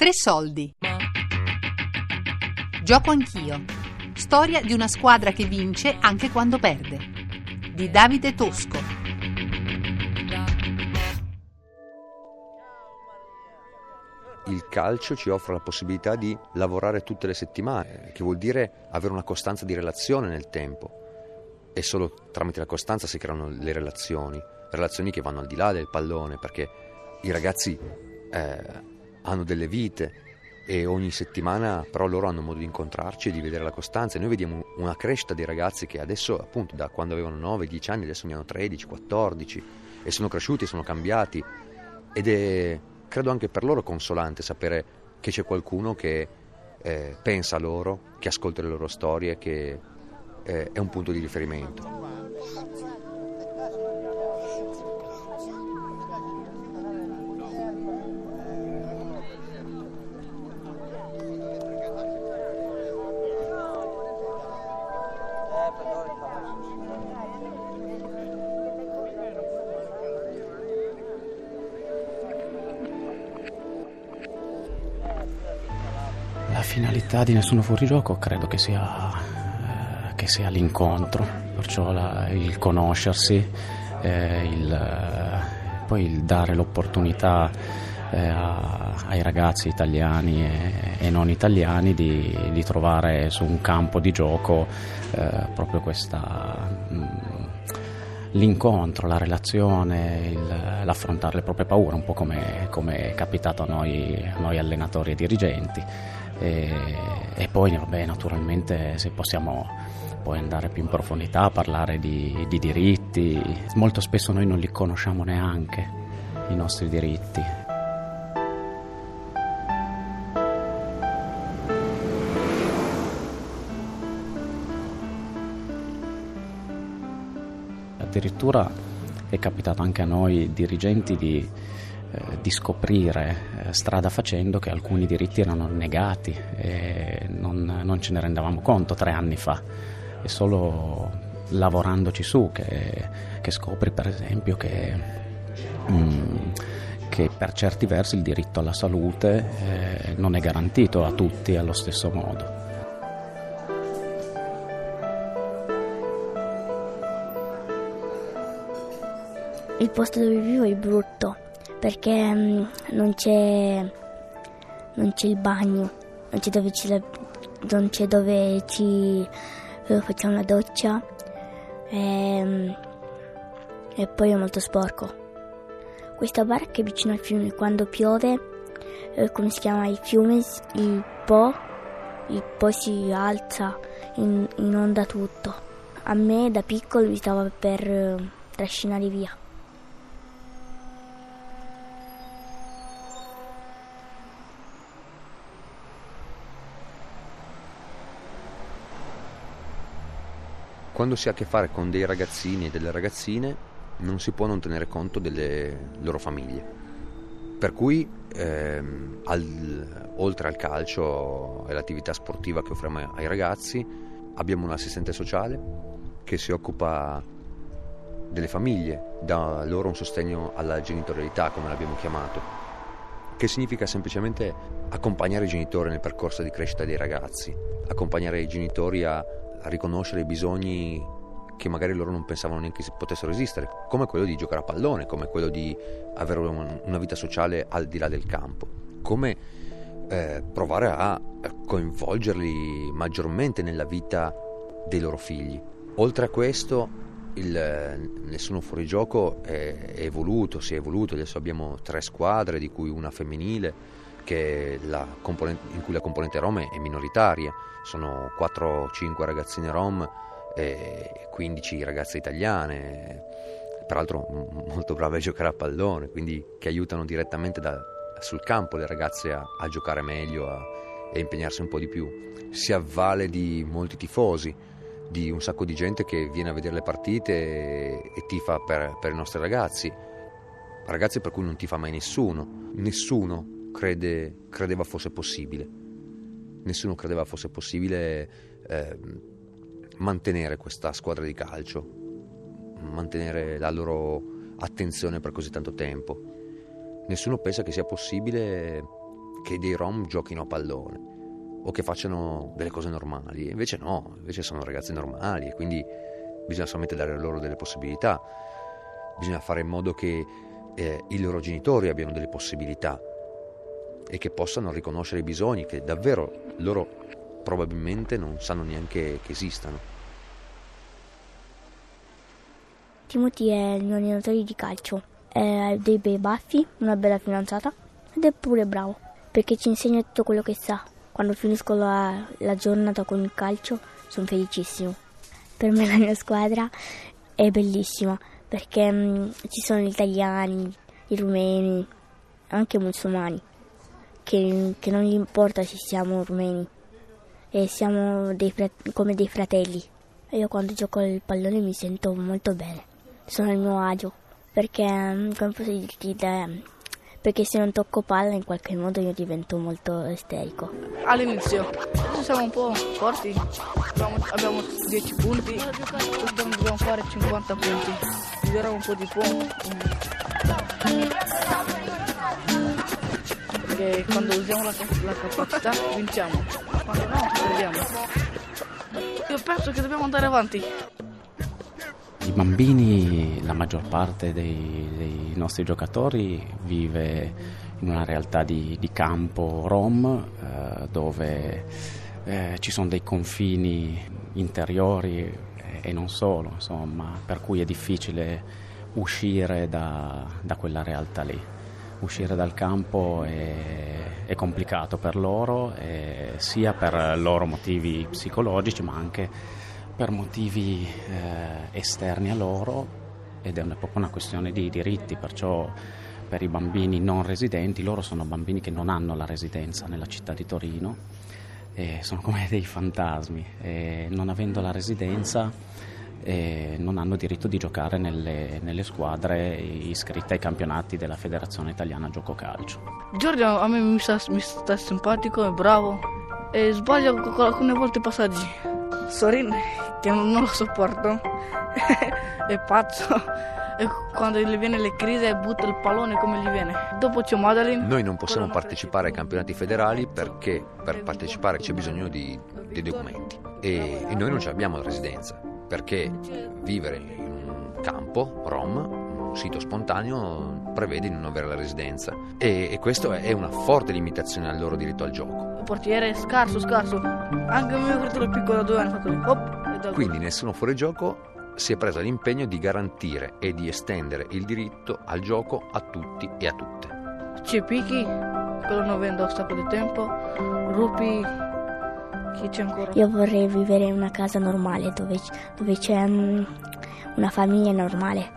Tre soldi. Gioco anch'io. Storia di una squadra che vince anche quando perde. Di Davide Tosco. Il calcio ci offre la possibilità di lavorare tutte le settimane, che vuol dire avere una costanza di relazione nel tempo. E solo tramite la costanza si creano le relazioni, relazioni che vanno al di là del pallone, perché i ragazzi eh, hanno delle vite e ogni settimana però loro hanno modo di incontrarci e di vedere la costanza e noi vediamo una crescita dei ragazzi che adesso appunto da quando avevano 9, 10 anni adesso ne hanno 13, 14 e sono cresciuti, sono cambiati ed è credo anche per loro consolante sapere che c'è qualcuno che eh, pensa a loro, che ascolta le loro storie, che eh, è un punto di riferimento. Finalità di Nessuno Fuorigioco credo che sia, eh, che sia l'incontro, perciò la, il conoscersi, eh, il, eh, poi il dare l'opportunità eh, a, ai ragazzi italiani e, e non italiani di, di, trovare su un campo di gioco eh, proprio questa... Mh, mm, l'incontro, la relazione, il, l'affrontare le proprie paure, un po' come, come è capitato a noi, a noi allenatori e dirigenti. E, e poi vabbè, naturalmente se possiamo poi andare più in profondità, parlare di, di diritti, molto spesso noi non li conosciamo neanche, i nostri diritti. Addirittura è capitato anche a noi dirigenti di, eh, di scoprire eh, strada facendo che alcuni diritti erano negati e non, non, ce ne rendevamo conto tre anni fa. È solo lavorandoci su che, che scopri per esempio che, mm, che, per certi versi il diritto alla salute eh, non è garantito a tutti allo stesso modo. il posto dove vivo è brutto perché um, non, c'è, non c'è il bagno, non c'è dove, ci, non c'è dove ci dove facciamo la doccia e, um, e poi è molto sporco. Questa barca è vicino al fiume, quando piove, eh, come si chiama il fiume, il Po, il Po si alza, in, inonda tutto. A me da piccolo mi stava per eh, trascinare via. Quando si ha a che fare con dei ragazzini e delle ragazzine non si può non tenere conto delle loro famiglie. Per cui, ehm, al, oltre al calcio e all'attività sportiva che offriamo ai ragazzi, abbiamo un assistente sociale che si occupa delle famiglie, dà loro un sostegno alla genitorialità, come l'abbiamo chiamato, che significa semplicemente accompagnare i genitori nel percorso di crescita dei ragazzi, accompagnare i genitori a a riconoscere i bisogni che magari loro non pensavano neanche si potessero esistere, come quello di giocare a pallone, come quello di avere una vita sociale al di là del campo, come eh, provare a coinvolgerli maggiormente nella vita dei loro figli. Oltre a questo, il Nessuno Fuori Gioco è, è evoluto, si è evoluto, adesso abbiamo tre squadre, di cui una femminile, in cui la componente rom è minoritaria, sono 4-5 ragazzine rom e 15 ragazze italiane, peraltro molto brave a giocare a pallone, quindi che aiutano direttamente da, sul campo le ragazze a, a giocare meglio e impegnarsi un po' di più. Si avvale di molti tifosi, di un sacco di gente che viene a vedere le partite e, tifa per, per i nostri ragazzi, ragazzi per cui non tifa mai nessuno, nessuno crede, credeva fosse possibile. Nessuno credeva fosse possibile eh, mantenere questa squadra di calcio, mantenere la loro attenzione per così tanto tempo. Nessuno pensa che sia possibile che dei rom giochino a pallone o che facciano delle cose normali. Invece no, invece sono ragazzi normali e quindi bisogna solamente dare loro delle possibilità. Bisogna fare in modo che eh, i loro genitori abbiano delle possibilità e che possano riconoscere i bisogni che davvero loro probabilmente non sanno neanche che esistano. Timothy è il mio allenatore di calcio, ha dei bei baffi, una bella fidanzata ed è pure bravo perché ci insegna tutto quello che sa. Quando finisco la, la giornata con il calcio sono felicissimo. Per me la mia squadra è bellissima perché mh, ci sono gli italiani, i rumeni, anche i musulmani, che, che, non gli importa se siamo rumeni e siamo dei, come dei fratelli. Io quando gioco il pallone mi sento molto bene, sono al mio agio perché, come posso dirti, perché se non tocco palla in qualche modo io divento molto isterico. All'inizio siamo un po' forti, abbiamo, abbiamo 10 punti, dobbiamo fare 50 punti, migliorare un po' di più. Perché quando usiamo la, la capacità vinciamo, quando no perdiamo. Io penso che dobbiamo andare avanti. I bambini, la maggior parte dei, dei, nostri giocatori vive in una realtà di, di campo rom eh, dove eh, ci sono dei confini interiori e, e, non solo, insomma, per cui è difficile uscire da, da quella realtà lì. Uscire dal campo è, è complicato per loro, sia per loro motivi psicologici ma anche per motivi eh, esterni a loro ed è una, proprio una questione di diritti, perciò per i bambini non residenti, loro sono bambini che non hanno la residenza nella città di Torino, sono come dei fantasmi e non avendo la residenza eh, non hanno diritto di giocare nelle, nelle, squadre iscritte ai campionati della Federazione Italiana Gioco Calcio. Giorgio a me mi sta, mi sta simpatico, è bravo e sbaglia alcune volte passaggi. Sorin, che non, lo sopporto, è pazzo. E quando gli viene le crisi butta il pallone come gli viene. Dopo c'è Madeline. Noi non possiamo partecipare ai campionati federali perché per partecipare c'è bisogno di, di documenti. E, e, noi non abbiamo la residenza. Perché vivere in un campo, Rom, un sito spontaneo, prevede di non avere la residenza. E, e questo è una forte limitazione al loro diritto al gioco portiere scarso, scarso. Anche mio fratello piccolo da due anni ha fatto lì. Hop, Quindi nessuno fuorigioco si è preso l'impegno di garantire e di estendere il diritto al gioco a tutti e a tutte. C'è Picchi, quello non vende un sacco di tempo. Rupi, chi c'è ancora? Io vorrei vivere in una casa normale dove, dove c'è um, una famiglia normale,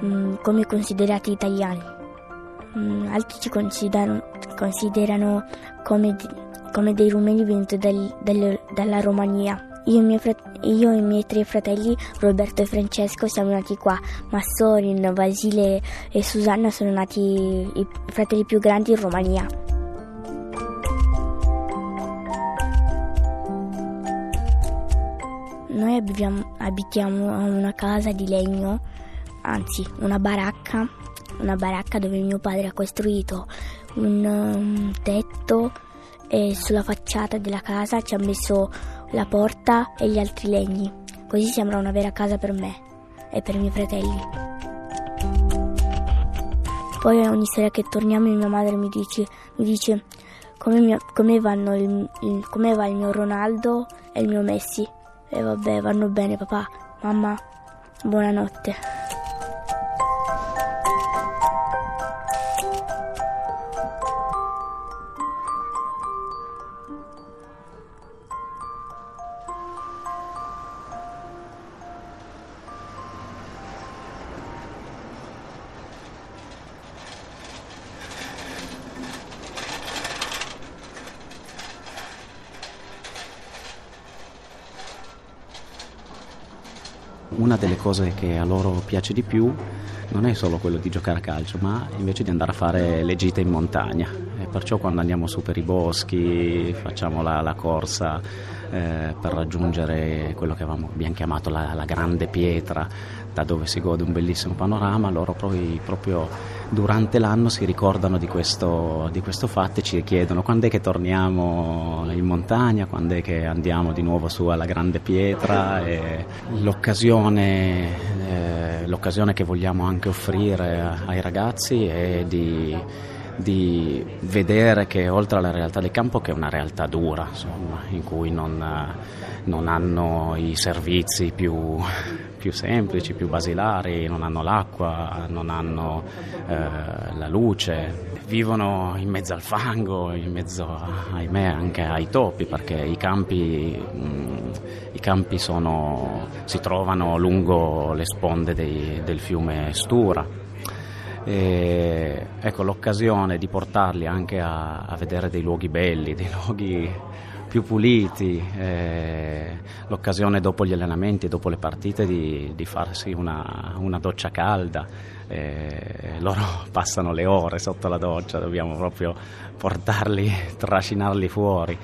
um, come considerati italiani. Um, altri ci considerano, considerano come come dei rumeni venuti dal, dal, dalla Romania. Io e, io e, i miei tre fratelli, Roberto e Francesco, siamo nati qua, ma Sorin, Vasile e Susanna sono nati i fratelli più grandi in Romania. Noi abitiamo, abitiamo a una casa di legno, anzi una baracca, una baracca dove mio padre ha costruito un um, tetto e sulla facciata della casa ci ha messo la porta e gli altri legni. Così sembra una vera casa per me e per i miei fratelli. Poi ogni sera che torniamo mia madre mi dice, mi dice come, mio, come, il, il, come va il mio Ronaldo e il mio Messi. E vabbè, vanno bene papà, mamma, buonanotte. Una delle cose che a loro piace di più non è solo quello di giocare a calcio, ma invece di andare a fare le gite in montagna. E perciò quando andiamo su per i boschi facciamo la, la corsa eh, per raggiungere quello che avevamo, abbiamo chiamato la, la grande pietra da dove si gode un bellissimo panorama, loro poi proprio durante l'anno si ricordano di questo, di questo fatto e ci chiedono quando è che torniamo in montagna, quando è che andiamo di nuovo su alla Grande Pietra. L'occasione, eh, l'occasione che vogliamo anche offrire ai ragazzi è di di vedere che oltre alla realtà del campo, che è una realtà dura, insomma, in cui non, non hanno i servizi più, più, semplici, più basilari, non hanno l'acqua, non hanno eh, la luce, vivono in mezzo al fango, in mezzo, ahimè, anche ai topi, perché i campi, mh, mm, i campi sono, si trovano lungo le sponde dei, del fiume Stura e, ecco, l'occasione di portarli anche a, a, vedere dei luoghi belli, dei luoghi più puliti, eh, l'occasione dopo gli allenamenti, dopo le partite di, di farsi una, una, doccia calda. Eh, loro passano le ore sotto la doccia, dobbiamo proprio portarli, trascinarli fuori.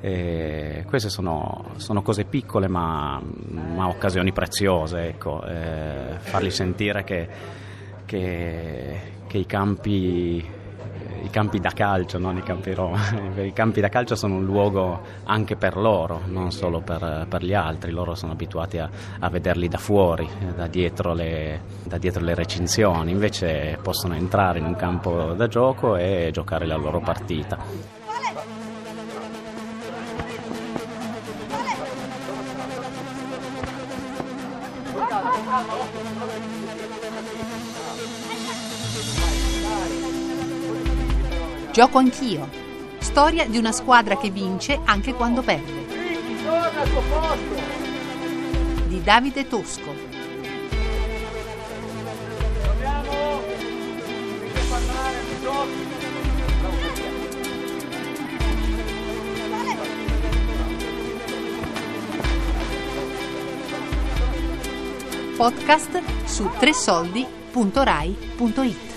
Eh, queste sono, sono, cose piccole ma, ma occasioni preziose, ecco. Eh, farli sentire che che, che i campi i campi da calcio, non i campi Roma. I campi da calcio sono un luogo anche per loro, non solo per, per gli altri. Loro sono abituati a, a vederli da fuori, da dietro, le, da dietro, le, recinzioni. Invece possono entrare in un campo da gioco e giocare la loro partita. Gioco anch'io. Storia di una squadra che vince anche quando perde. Di Davide Tosco. Podcast su tresoldi.rai.it